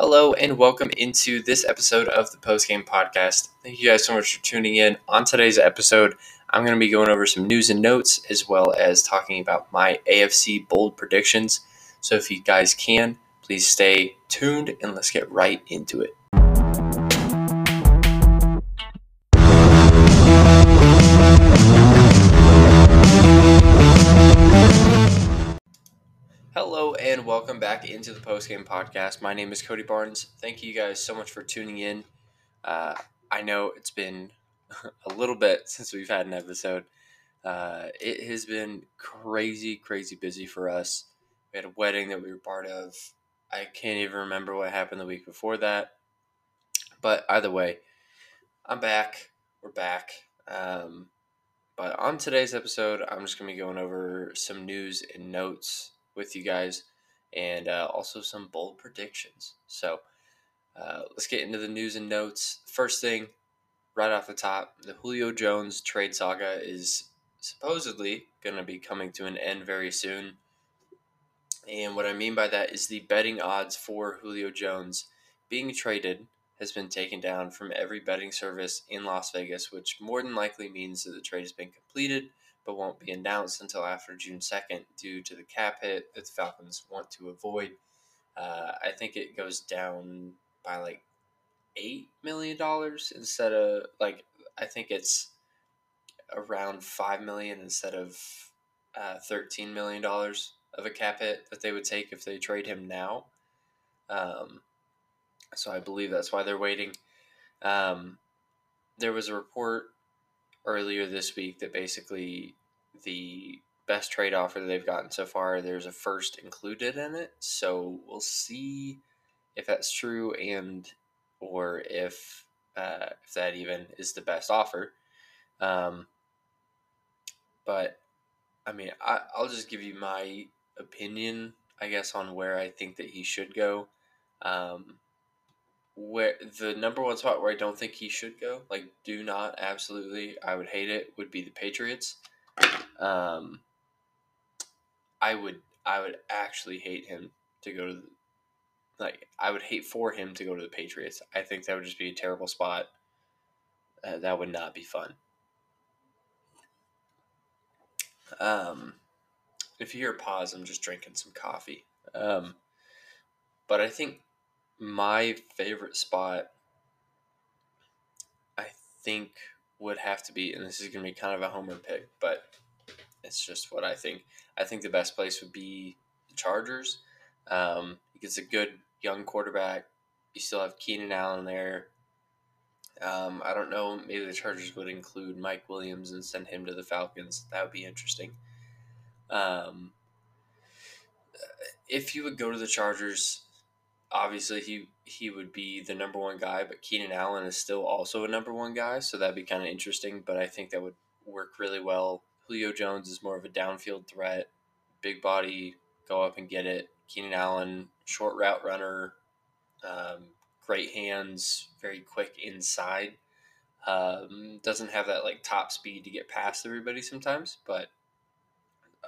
Hello and welcome into this episode of the Post Game Podcast. Thank you guys so much for tuning in. On today's episode, I'm going to be going over some news and notes as well as talking about my AFC bold predictions. So if you guys can, please stay tuned and let's get right into it. Hello and welcome back into the post game podcast. My name is Cody Barnes. Thank you guys so much for tuning in. Uh, I know it's been a little bit since we've had an episode. Uh, it has been crazy, crazy busy for us. We had a wedding that we were part of. I can't even remember what happened the week before that. But either way, I'm back. We're back. Um, but on today's episode, I'm just going to be going over some news and notes with you guys and uh, also some bold predictions. So uh, let's get into the news and notes. First thing, right off the top, the Julio Jones trade saga is supposedly going to be coming to an end very soon. And what I mean by that is the betting odds for Julio Jones being traded has been taken down from every betting service in Las Vegas, which more than likely means that the trade has been completed but won't be announced until after June 2nd due to the cap hit that the Falcons want to avoid. Uh, I think it goes down by like $8 million instead of like, I think it's around 5 million instead of uh, $13 million of a cap hit that they would take if they trade him now. Um, so I believe that's why they're waiting. Um, there was a report earlier this week that basically the best trade offer they've gotten so far, there's a first included in it. So we'll see if that's true and or if uh, if that even is the best offer. Um, but I mean, I, I'll just give you my opinion, I guess, on where I think that he should go. Um, where the number one spot where I don't think he should go, like do not absolutely, I would hate it, would be the Patriots. Um, I would I would actually hate him to go to the, like I would hate for him to go to the Patriots. I think that would just be a terrible spot. Uh, that would not be fun. Um, if you hear a pause, I'm just drinking some coffee. Um, but I think my favorite spot, I think, would have to be, and this is going to be kind of a homer pick, but it's just what I think. I think the best place would be the Chargers. Um, gets a good young quarterback. You still have Keenan Allen there. Um, I don't know. Maybe the Chargers would include Mike Williams and send him to the Falcons. That would be interesting. Um, if you would go to the Chargers, obviously he he would be the number one guy, but Keenan Allen is still also a number one guy, so that'd be kind of interesting. But I think that would work really well. Julio Jones is more of a downfield threat, big body, go up and get it. Keenan Allen, short route runner, um, great hands, very quick inside. Um, doesn't have that like top speed to get past everybody sometimes, but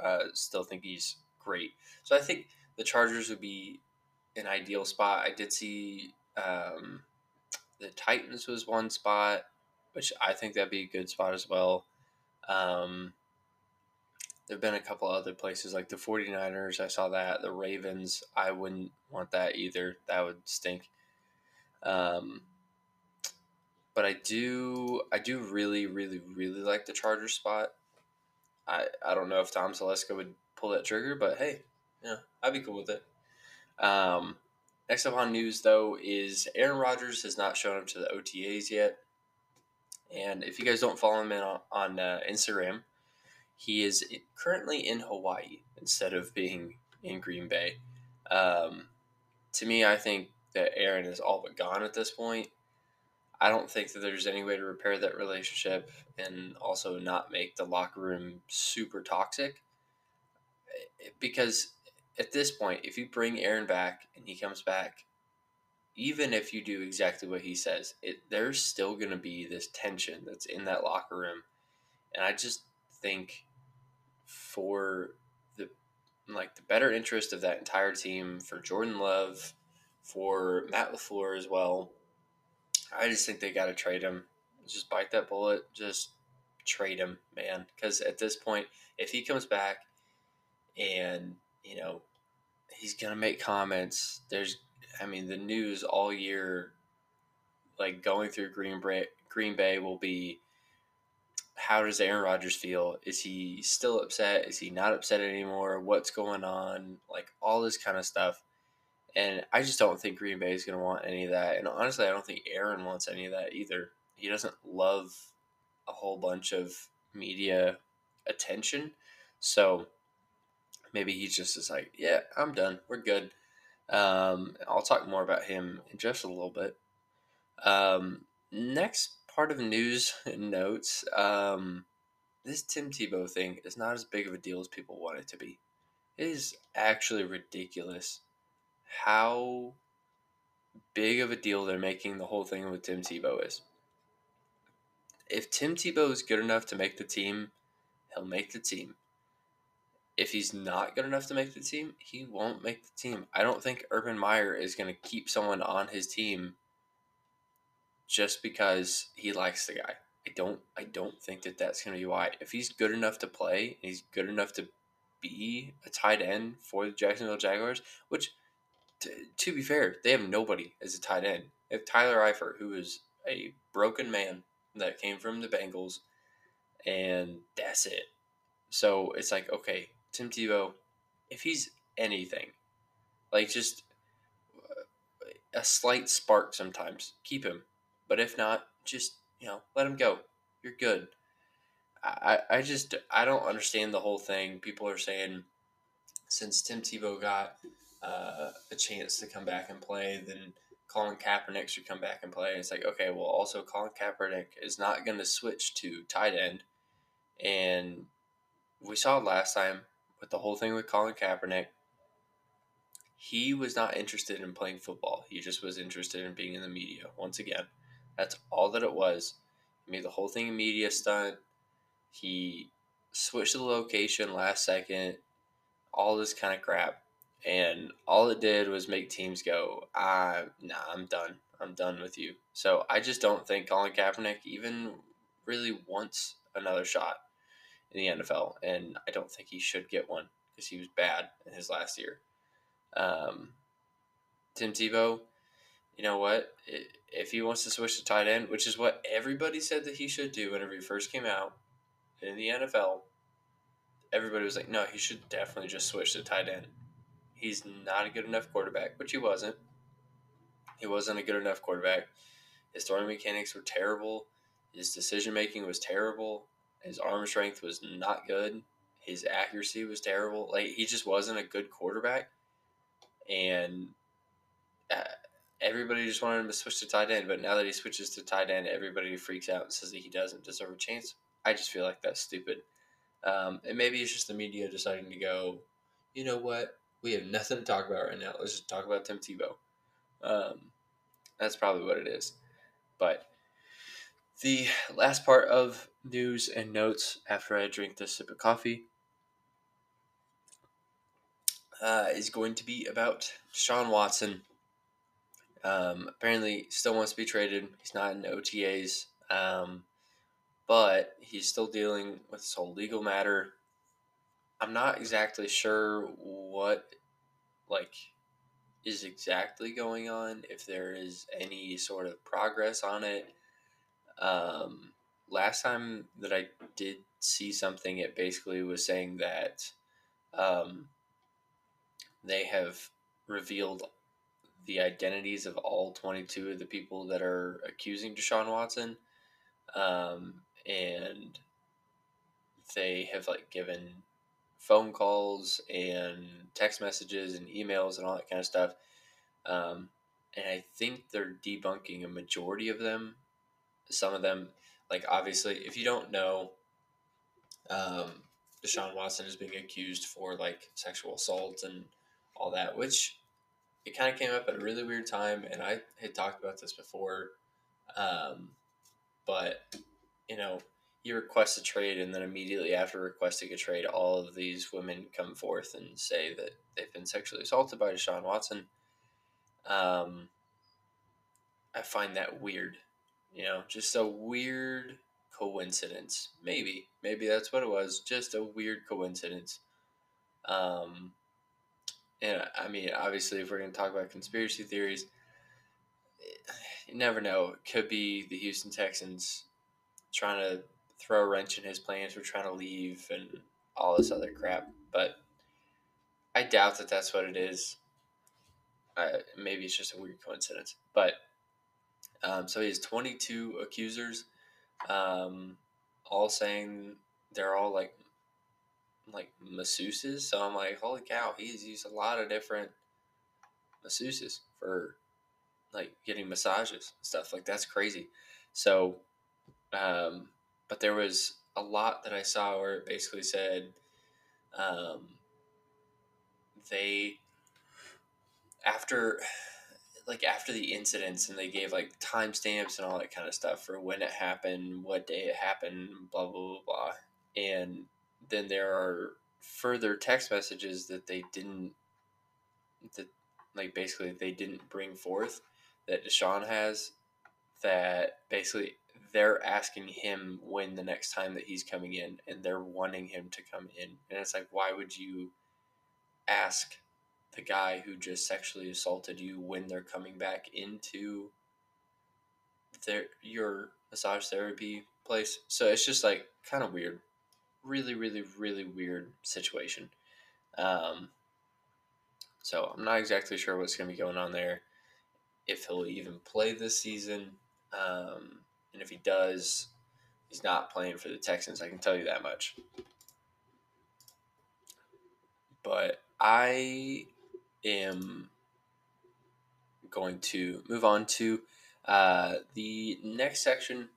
uh, still think he's great. So I think the Chargers would be an ideal spot. I did see um, the Titans was one spot, which I think that'd be a good spot as well. Um, there have been a couple other places like the 49ers. I saw that. The Ravens, I wouldn't want that either. That would stink. Um, but I do, I do really, really, really like the Chargers spot. I, I don't know if Tom Telesco would pull that trigger, but hey, yeah, I'd be cool with it. Um, next up on news, though, is Aaron Rodgers has not shown up to the OTAs yet. And if you guys don't follow him on, on uh, Instagram, he is currently in Hawaii instead of being in Green Bay. Um, to me, I think that Aaron is all but gone at this point. I don't think that there's any way to repair that relationship and also not make the locker room super toxic. Because at this point, if you bring Aaron back and he comes back, even if you do exactly what he says, it there's still going to be this tension that's in that locker room, and I just think for the like the better interest of that entire team, for Jordan Love, for Matt LaFleur as well. I just think they got to trade him. Just bite that bullet. Just trade him, man. Because at this point, if he comes back and, you know, he's to make comments, there's, I mean, the news all year, like going through Green Bay, Green Bay will be how does Aaron Rodgers feel? Is he still upset? Is he not upset anymore? What's going on? Like all this kind of stuff. And I just don't think Green Bay is going to want any of that. And honestly, I don't think Aaron wants any of that either. He doesn't love a whole bunch of media attention. So maybe he's just is like, yeah, I'm done. We're good. Um, I'll talk more about him in just a little bit. Um, next part of news and notes. Um, this Tim Tebow thing is not as big of a deal as people want it to be. It is actually ridiculous how big of a deal they're making the whole thing with Tim Tebow is. If Tim Tebow is good enough to make the team, he'll make the team. If he's not good enough to make the team, he won't make the team. I don't think Urban Meyer is going to keep someone on his team just because he likes the guy. I don't I don't think that that's going to be why. If he's good enough to play, and he's good enough to be a tight end for the Jacksonville Jaguars, which to, to be fair, they have nobody as a tight end. They have Tyler Eifert, who is a broken man that came from the Bengals, and that's it. So it's like, okay, Tim Tebow, if he's anything, like just a slight spark sometimes, keep him. But if not, just you know, let him go. You're good. I, I just I don't understand the whole thing. People are saying since Tim Tebow got uh, a chance to come back and play, then Colin Kaepernick should come back and play. it's like, okay, well, also Colin Kaepernick is not going to switch to tight end. And we saw last time with the whole thing with Colin Kaepernick. He was not interested in playing football. He just was interested in being in the media. Once again, that's all that it was. He made the whole thing a media stunt. He switched the location last second. All this kind of crap and all it did was make teams go, ah, nah, I'm done. I'm done with you. So I just don't think Colin Kaepernick even really wants another shot in the NFL, and I don't think he should get one because he was bad in his last year. Um, Tim Tebow, you know what? If he wants to switch to tight end, which is what everybody said that he should do whenever he first came out in the NFL, everybody was like, no, he should definitely just switch to tight end he's not a good enough quarterback, which he wasn't. He wasn't a good enough quarterback. His throwing mechanics were terrible. His decision making was terrible. His arm strength was not good. His accuracy was terrible. Like he just wasn't a good quarterback, and uh, everybody just wanted him to switch to tight end. But now that he switches to tight end, everybody freaks out and says that he doesn't deserve a chance. I just feel like that's stupid. Um, and maybe it's just the media deciding to go, you know what? we have nothing to talk about right now. Let's just talk about Tim Tebow. Um, that's probably what it is. But the last part of news and notes after I drink this sip of coffee uh, is going to be about Sean Watson. Um, apparently, still wants to be traded. He's not in OTAs, um, but he's still dealing with this whole legal matter I'm not exactly sure what like is exactly going on if there is any sort of progress on it. Um, last time that I did see something, it basically was saying that um, they have revealed the identities of all 22 of the people that are accusing Deshaun Watson. Um, and they have like given phone calls and text messages and emails and all that kind of stuff. Um, and I think they're debunking a majority of them. Some of them, like obviously, if you don't know, um, Deshaun Watson is being accused for like sexual assault and all that, which it kind of came up at a really weird time. And I had talked about this before. Um, but, you know, he requests a trade, and then immediately after requesting a trade, all of these women come forth and say that they've been sexually assaulted by Deshaun Watson. Um, I find that weird. You know, just a weird coincidence. Maybe, maybe that's what it was. Just a weird coincidence. Um, and I mean, obviously, if we're going to talk about conspiracy theories, you never know. It could be the Houston Texans trying to throw a wrench in his plans for trying to leave and all this other crap. But I doubt that that's what it is. Uh, maybe it's just a weird coincidence. But um, so he has 22 accusers, um, all saying they're all like like masseuses. So I'm like, holy cow, he's used a lot of different masseuses for like getting massages and stuff. Like that's crazy. So, um, but there was a lot that I saw where it basically said, um, they after like after the incidents and they gave like timestamps and all that kind of stuff for when it happened, what day it happened, blah blah blah blah. And then there are further text messages that they didn't that like basically they didn't bring forth that Deshaun has that basically they're asking him when the next time that he's coming in and they're wanting him to come in. And it's like why would you ask the guy who just sexually assaulted you when they're coming back into their your massage therapy place? So it's just like kind of weird. Really, really, really weird situation. Um, so I'm not exactly sure what's going to be going on there if he'll even play this season. Um, and if he does, he's not playing for the Texans. I can tell you that much. But I am going to move on to uh, the next section,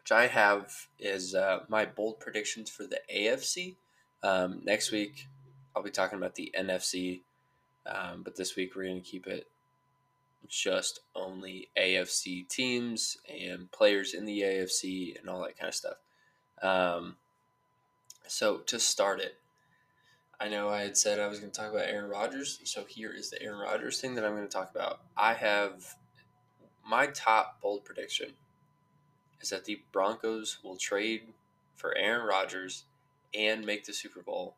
which I have is uh, my bold predictions for the AFC. Um, next week, I'll be talking about the NFC, um, but this week we're going to keep it just only AFC teams and players in the AFC and all that kind of stuff. Um, so to start it, I know I had said I was going to talk about Aaron Rodgers, so here is the Aaron Rodgers thing that I'm going to talk about. I have my top bold prediction is that the Broncos will trade for Aaron Rodgers and make the Super Bowl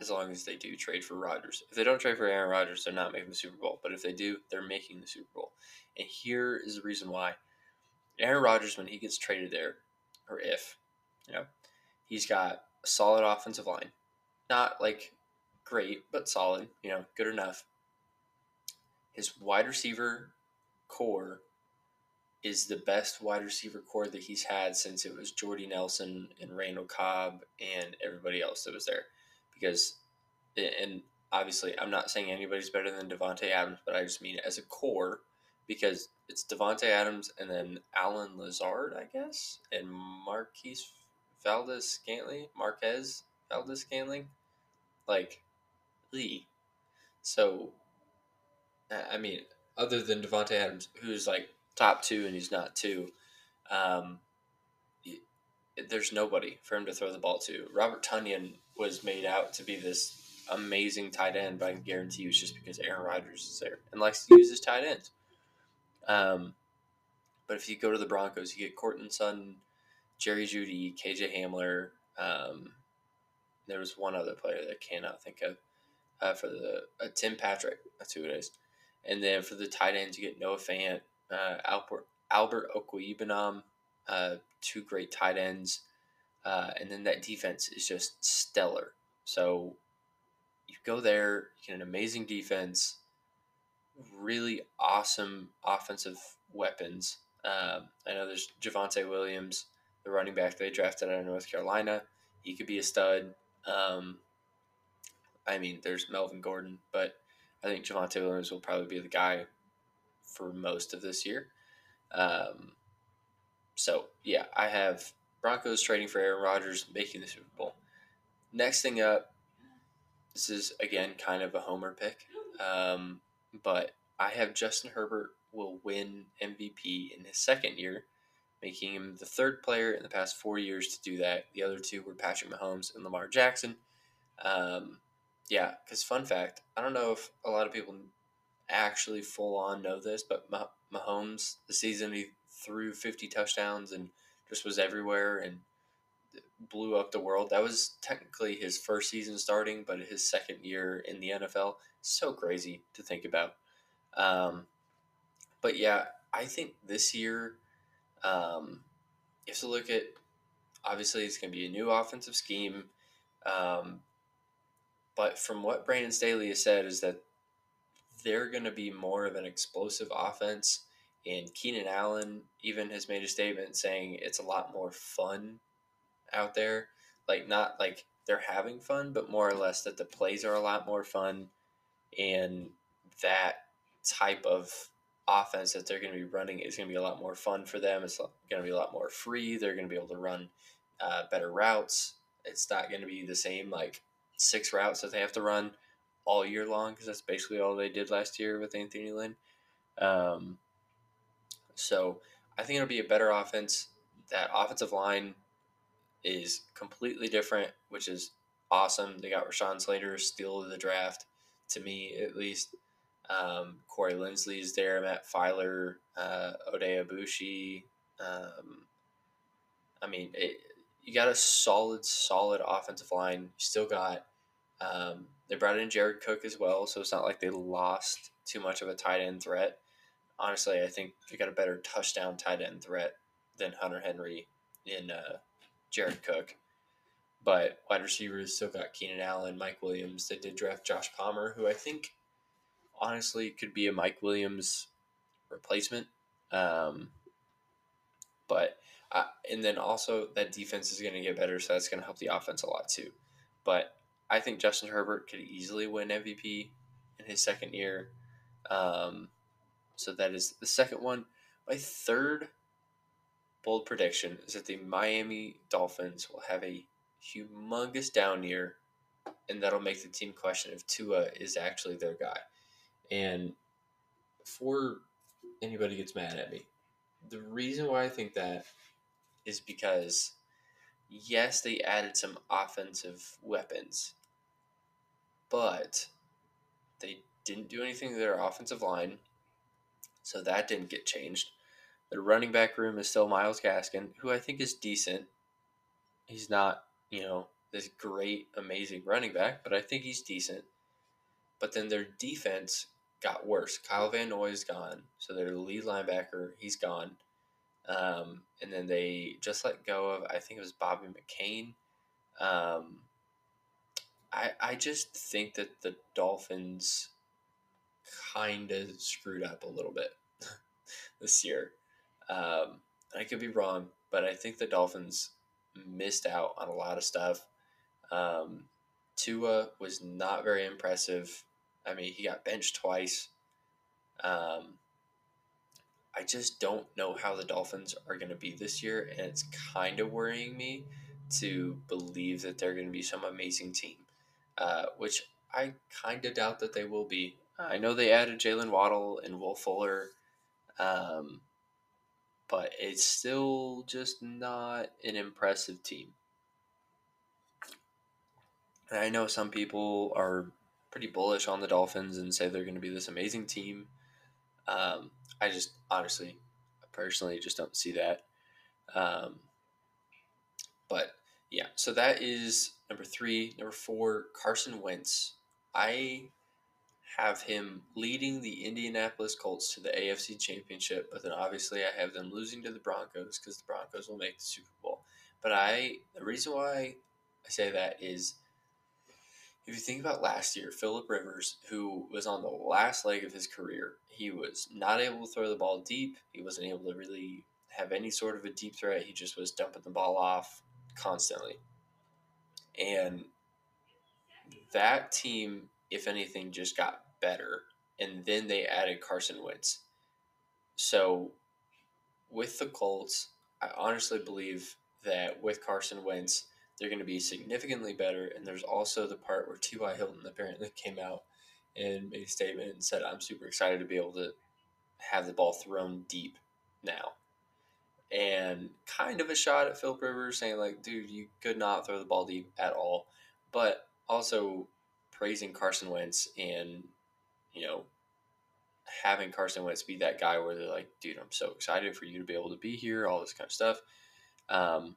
as long as they do trade for Rodgers. If they don't trade for Aaron Rodgers, they're not making the Super Bowl. But if they do, they're making the Super Bowl. And here is the reason why. Aaron Rodgers, when he gets traded there, or if, you know, he's got a solid offensive line. Not like great, but solid, you know, good enough. His wide receiver core is the best wide receiver core that he's had since it was Jordy Nelson and Randall Cobb and everybody else that was there because, and obviously, I'm not saying anybody's better than Davante Adams, but I just mean as a core because it's Davante Adams and then Allen Lazard, I guess, and Marquise Valdez Scantling, Marquez Valdes Scantling, like Lee. So, I mean, other than Davante Adams, who's like top two and he's not two, um, there's nobody for him to throw the ball to. Robert Tonyan was made out to be this amazing tight end, but I can guarantee you it's just because Aaron Rodgers is there and likes to use his tight ends. Um, but if you go to the Broncos, you get Courtland Sutton, Jerry Jeudy, KJ Hamler. Um, there was one other player that I cannot think of uh, for the uh, Tim Patrick. That's who it is. And then for the tight ends, you get Noah Fant, uh, Albert Albert Okwuegbunam, uh, two great tight ends, uh, and then that defense is just stellar. So you go there, you get an amazing defense, really awesome offensive weapons. Um, I know there's Javonte Williams, the running back they drafted out of North Carolina. He could be a stud. Um, I mean, there's Melvin Gordon, but I think Javonte Williams will probably be the guy for most of this year. Um, so yeah, I have Broncos trading for Aaron Rodgers, making the Super Bowl. Next thing up, this is again kind of a homer pick, um, but I have Justin Herbert will win MVP in his second year, making him the third player in the past four years to do that. The other two were Patrick Mahomes and Lamar Jackson. Um, yeah, because fun fact, I don't know if a lot of people actually full on know this, but Mahomes, the season he threw 50 touchdowns and just was everywhere and blew up the world. That was technically his first season starting, but his second year in the NFL. So crazy to think about. Um, but yeah, I think this year, um, you have to look at obviously it's going to be a new offensive scheme. Um, but from what Brandon Staley has said, is that they're going to be more of an explosive offense. And Keenan Allen even has made a statement saying it's a lot more fun out there. Like, not like they're having fun, but more or less that the plays are a lot more fun. And that type of offense that they're going to be running is going to be a lot more fun for them. It's going to be a lot more free. They're going to be able to run uh, better routes. It's not going to be the same like six routes that they have to run all year long because that's basically all they did last year with Anthony Lynn. Um, so I think it'll be a better offense. That offensive line is completely different, which is awesome. They got Rashawn Slater, steal of the draft, to me at least. Um, Corey is there, Matt Feiler, uh. Um, I mean, it, you got a solid, solid offensive line. You still got um, they brought in Jared Cook as well, so it's not like they lost too much of a tight end threat. Honestly, I think they got a better touchdown tight end threat than Hunter Henry in uh, Jared Cook. But wide receivers still got Keenan Allen, Mike Williams. They did draft Josh Palmer, who I think honestly could be a Mike Williams replacement. Um, but uh, and then also that defense is going to get better, so that's going to help the offense a lot too. But I think Justin Herbert could easily win MVP in his second year. Um, so that is the second one. My third bold prediction is that the Miami Dolphins will have a humongous down year, and that'll make the team question if Tua is actually their guy. And before anybody gets mad at me, the reason why I think that is because yes, they added some offensive weapons, but they didn't do anything to their offensive line, so that didn't get changed. The running back room is still Myles Gaskin, who I think is decent. He's not, you know, this great, amazing running back, but I think he's decent. But then their defense got worse. Kyle Van Noy is gone, so their lead linebacker, he's gone. Um, and then they just let go of, I think it was Bobby McCain. Um, I, I just think that the Dolphins kind of screwed up a little bit this year. Um, I could be wrong, but I think the Dolphins missed out on a lot of stuff. Um, Tua was not very impressive. I mean, he got benched twice. Um, I just don't know how the Dolphins are going to be this year, and it's kind of worrying me to believe that they're going to be some amazing team, uh, which I kind of doubt that they will be. I know they added Jaylen Waddle and Will Fuller, um, but it's still just not an impressive team. And I know some people are pretty bullish on the Dolphins and say they're going to be this amazing team. Um, I just honestly, personally, just don't see that. Um, but yeah, so that is number three. Number four, Carson Wentz. I have him leading the Indianapolis Colts to the AFC Championship, but then obviously I have them losing to the Broncos because the Broncos will make the Super Bowl. But I, the reason why I say that is if you think about last year, Philip Rivers, who was on the last leg of his career, he was not able to throw the ball deep. He wasn't able to really have any sort of a deep threat. He just was dumping the ball off constantly. And that team, if anything, just got better. And then they added Carson Wentz. So with the Colts, I honestly believe that with Carson Wentz, they're going to be significantly better. And there's also the part where T.Y. Hilton apparently came out and made a statement and said, I'm super excited to be able to have the ball thrown deep now. And kind of a shot at Phil Rivers saying, like, dude, you could not throw the ball deep at all. But also praising Carson Wentz and, you know, having Carson Wentz be that guy where they're like, dude, I'm so excited for you to be able to be here, all this kind of stuff. Um,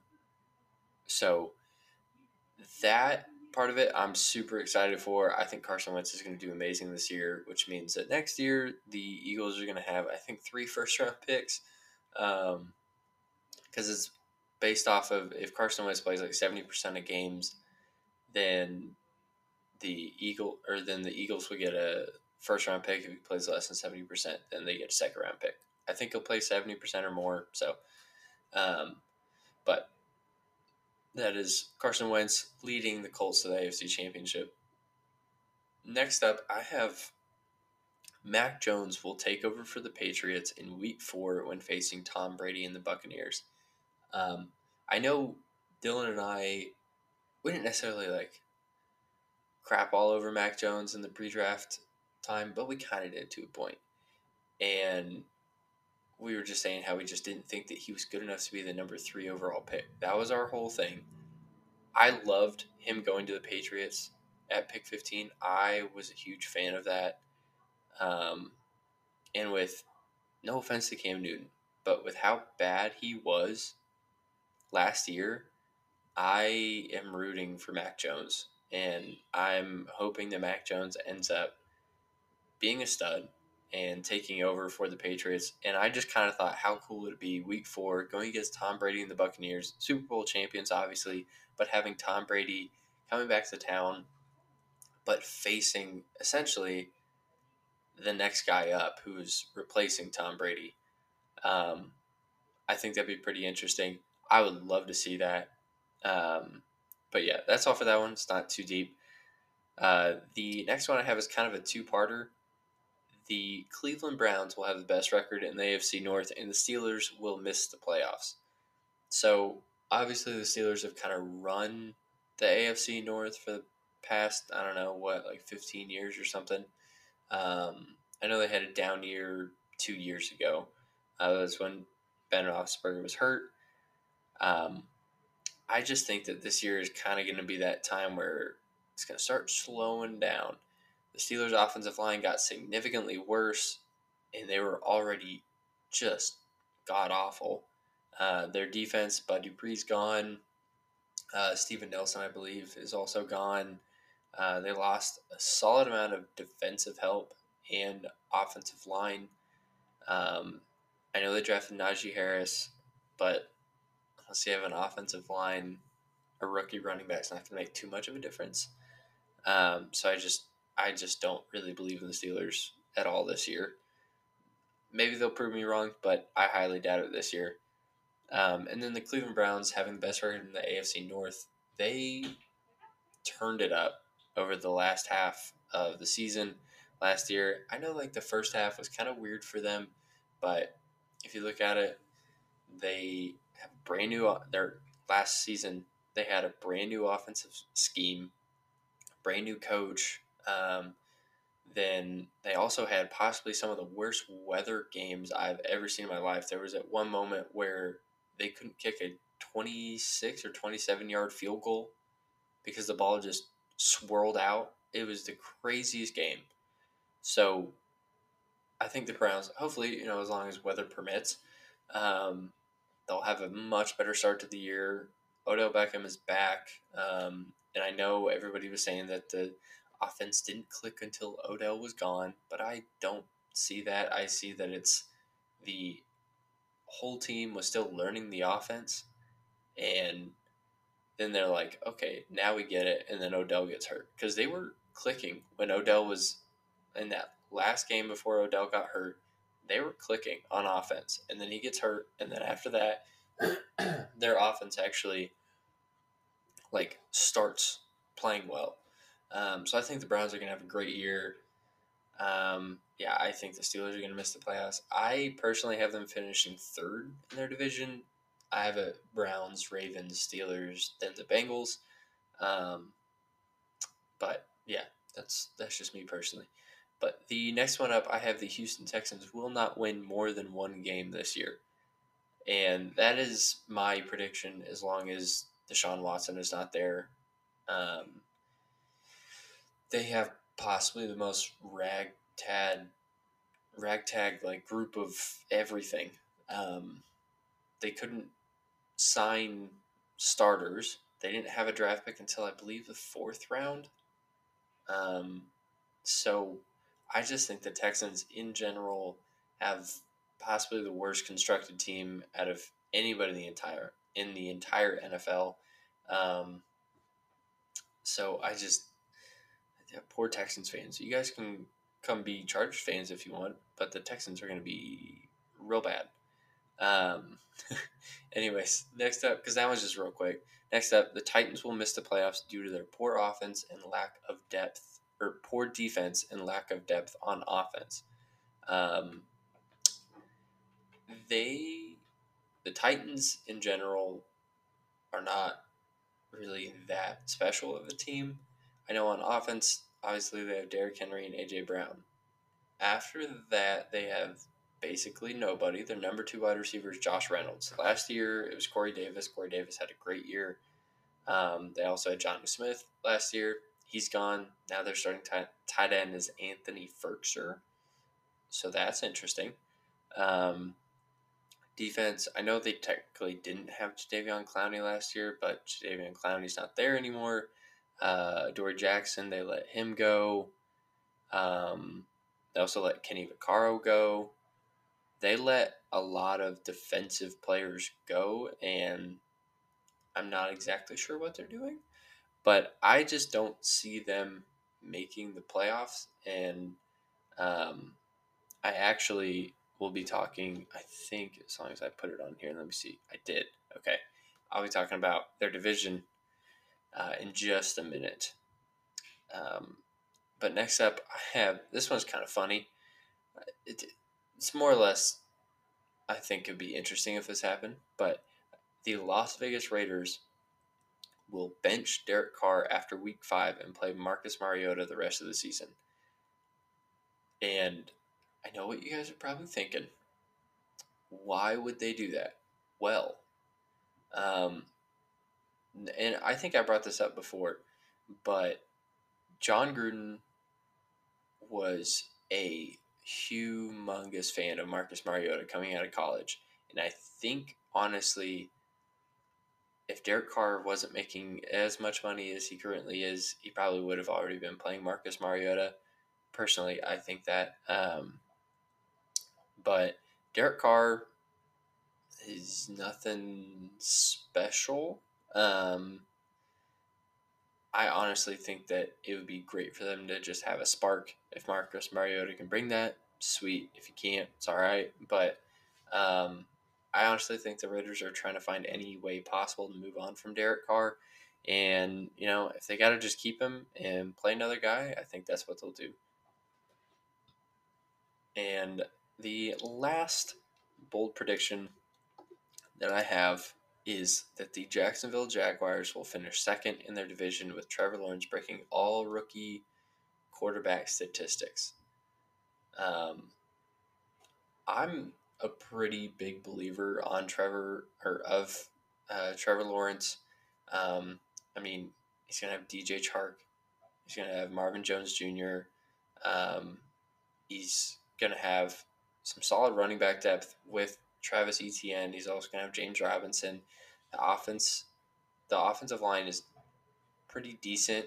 so that part of it, I'm super excited for. I think Carson Wentz is going to do amazing this year, which means that next year the Eagles are going to have, I think, three first round picks. Because um, it's based off of if Carson Wentz plays like 70% of games, then the Eagle or then the Eagles will get a first round pick if he plays less than 70%, then they get a second round pick. I think he'll play 70% or more. So, um, but that is Carson Wentz leading the Colts to the AFC Championship. Next up, I have Mac Jones will take over for the Patriots in week four when facing Tom Brady and the Buccaneers. Um, I know Dylan and I wouldn't necessarily like crap all over Mac Jones in the pre draft time, but we kind of did to a point. And we were just saying how we just didn't think that he was good enough to be the number three overall pick. That was our whole thing. I loved him going to the Patriots at pick 15. I was a huge fan of that. Um, and with no offense to Cam Newton, but with how bad he was last year, I am rooting for Mac Jones. And I'm hoping that Mac Jones ends up being a stud and taking over for the Patriots. And I just kind of thought, how cool would it be week four going against Tom Brady and the Buccaneers, Super Bowl champions, obviously, but having Tom Brady coming back to town, but facing essentially the next guy up who's replacing Tom Brady. Um, I think that'd be pretty interesting. I would love to see that. Um, but yeah, that's all for that one. It's not too deep. Uh, the next one I have is kind of a two parter the Cleveland Browns will have the best record in the AFC North, and the Steelers will miss the playoffs. So obviously, the Steelers have kind of run the AFC North for the past I don't know what like fifteen years or something. Um, I know they had a down year two years ago. Uh, that was when Ben Roethlisberger was hurt. Um, I just think that this year is kind of going to be that time where it's going to start slowing down. The Steelers' offensive line got significantly worse, and they were already just god awful. Uh, their defense, Bud Dupree's gone. Uh, Steven Nelson, I believe, is also gone. Uh, they lost a solid amount of defensive help and offensive line. Um, I know they drafted Najee Harris, but unless you have an offensive line, a rookie running back's not going to make too much of a difference. Um, so I just I just don't really believe in the Steelers at all this year. Maybe they'll prove me wrong, but I highly doubt it this year. Um, and then the Cleveland Browns, having the best record in the AFC North, they turned it up over the last half of the season last year. I know like the first half was kind of weird for them, but if you look at it, they have brand new. Their last season, they had a brand new offensive scheme, brand new coach, um, then they also had possibly some of the worst weather games I've ever seen in my life. There was at one moment where they couldn't kick a 26 or 27 yard field goal because the ball just swirled out. It was the craziest game. So I think the Browns, hopefully, you know, as long as weather permits, um, they'll have a much better start to the year. Odell Beckham is back. Um, and I know everybody was saying that the offense didn't click until Odell was gone, but I don't see that. I see that it's the whole team was still learning the offense and then they're like, okay, now we get it. And then Odell gets hurt because they were clicking when Odell was in that last game before Odell got hurt. They were clicking on offense, and then he gets hurt, and then after that, their offense actually like starts playing well. Um, so I think the Browns are going to have a great year. Um, yeah, I think the Steelers are going to miss the playoffs. I personally have them finishing third in their division. I have a Browns, Ravens, Steelers, then the Bengals. Um, but yeah, that's that's just me personally. But the next one up, I have the Houston Texans will not win more than one game this year, and that is my prediction. As long as Deshaun Watson is not there, um, they have possibly the most ragtag ragtag like group of everything. Um, they couldn't sign starters. They didn't have a draft pick until I believe the fourth round. Um, so I just think the Texans in general have possibly the worst constructed team out of anybody in the entire in the entire NFL. Um, so I just yeah, poor Texans fans. You guys can come be Chargers fans if you want, but the Texans are going to be real bad. Um, anyways, next up, because that was just real quick. Next up, the Titans will miss the playoffs due to their poor offense and lack of depth, or poor defense and lack of depth on offense. Um, they, the Titans in general, are not really that special of a team. I know on offense, obviously they have Derrick Henry and AJ Brown. After that, they have basically nobody. Their number two wide receiver is Josh Reynolds. Last year it was Corey Davis. Corey Davis had a great year. Um, they also had Jonnu Smith last year. He's gone. Now they're starting tight, tight end is Anthony Firkser. So that's interesting. Um, defense, I know they technically didn't have Jadeveon Clowney last year, but Jadeveon Clowney's not there anymore. Uh, Dory Jackson, they let him go. Um, they also let Kenny Vaccaro go. They let a lot of defensive players go, and I'm not exactly sure what they're doing, but I just don't see them making the playoffs. And um, I actually will be talking, I think, as long as I put it on here, let me see. I did. Okay. I'll be talking about their division uh, in just a minute. Um, but next up, I have this one's kind of funny. It, it's more or less, I think, it'd be interesting if this happened. But the Las Vegas Raiders will bench Derek Carr after week five and play Marcus Mariota the rest of the season. And I know what you guys are probably thinking. Why would they do that? Well, um, and I think I brought this up before, but Jon Gruden was a humongous fan of Marcus Mariota coming out of college. And I think, honestly, if Derek Carr wasn't making as much money as he currently is, he probably would have already been playing Marcus Mariota. Personally, I think that. Um, but Derek Carr is nothing special. Um, I honestly think that it would be great for them to just have a spark. If Marcus Mariota can bring that, sweet. If you can't, it's all right. But um, I honestly think the Raiders are trying to find any way possible to move on from Derek Carr. And, you know, if they got to just keep him and play another guy, I think that's what they'll do. And the last bold prediction that I have is that the Jacksonville Jaguars will finish second in their division with Trevor Lawrence breaking all rookie quarterback statistics. Um, I'm a pretty big believer on Trevor or of uh, Trevor Lawrence. Um, I mean, he's gonna have DJ Chark. He's gonna have Marvin Jones Jr. Um, he's gonna have some solid running back depth with Travis Etienne. He's also going to have James Robinson. The offense, the offensive line is pretty decent.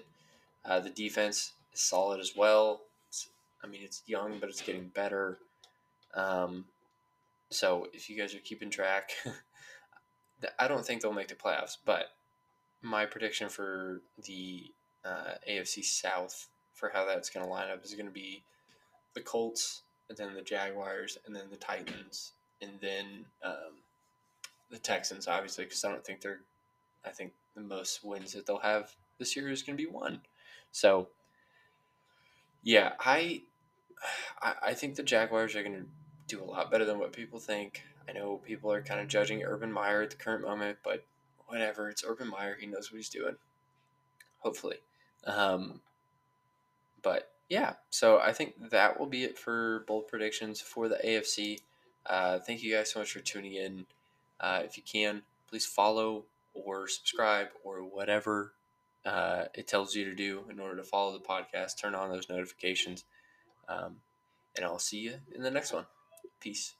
Uh, the defense is solid as well. It's, I mean, it's young, but it's getting better. Um, so if you guys are keeping track, I don't think they'll make the playoffs. But my prediction for the uh, AFC South for how that's going to line up is going to be the Colts, and then the Jaguars, and then the Titans, and then um, the Texans, obviously, because I don't think they're. I think the most wins that they'll have this year is going to be one. So, yeah, I, I think the Jaguars are going to do a lot better than what people think. I know people are kind of judging Urban Meyer at the current moment, but whatever. It's Urban Meyer. He knows what he's doing. Hopefully. Um, but yeah, so I think that will be it for bold predictions for the AFC. Uh, thank you guys so much for tuning in. Uh, if you can, please follow or subscribe or whatever uh, it tells you to do in order to follow the podcast. Turn on those notifications. Um, and I'll see you in the next one. Peace.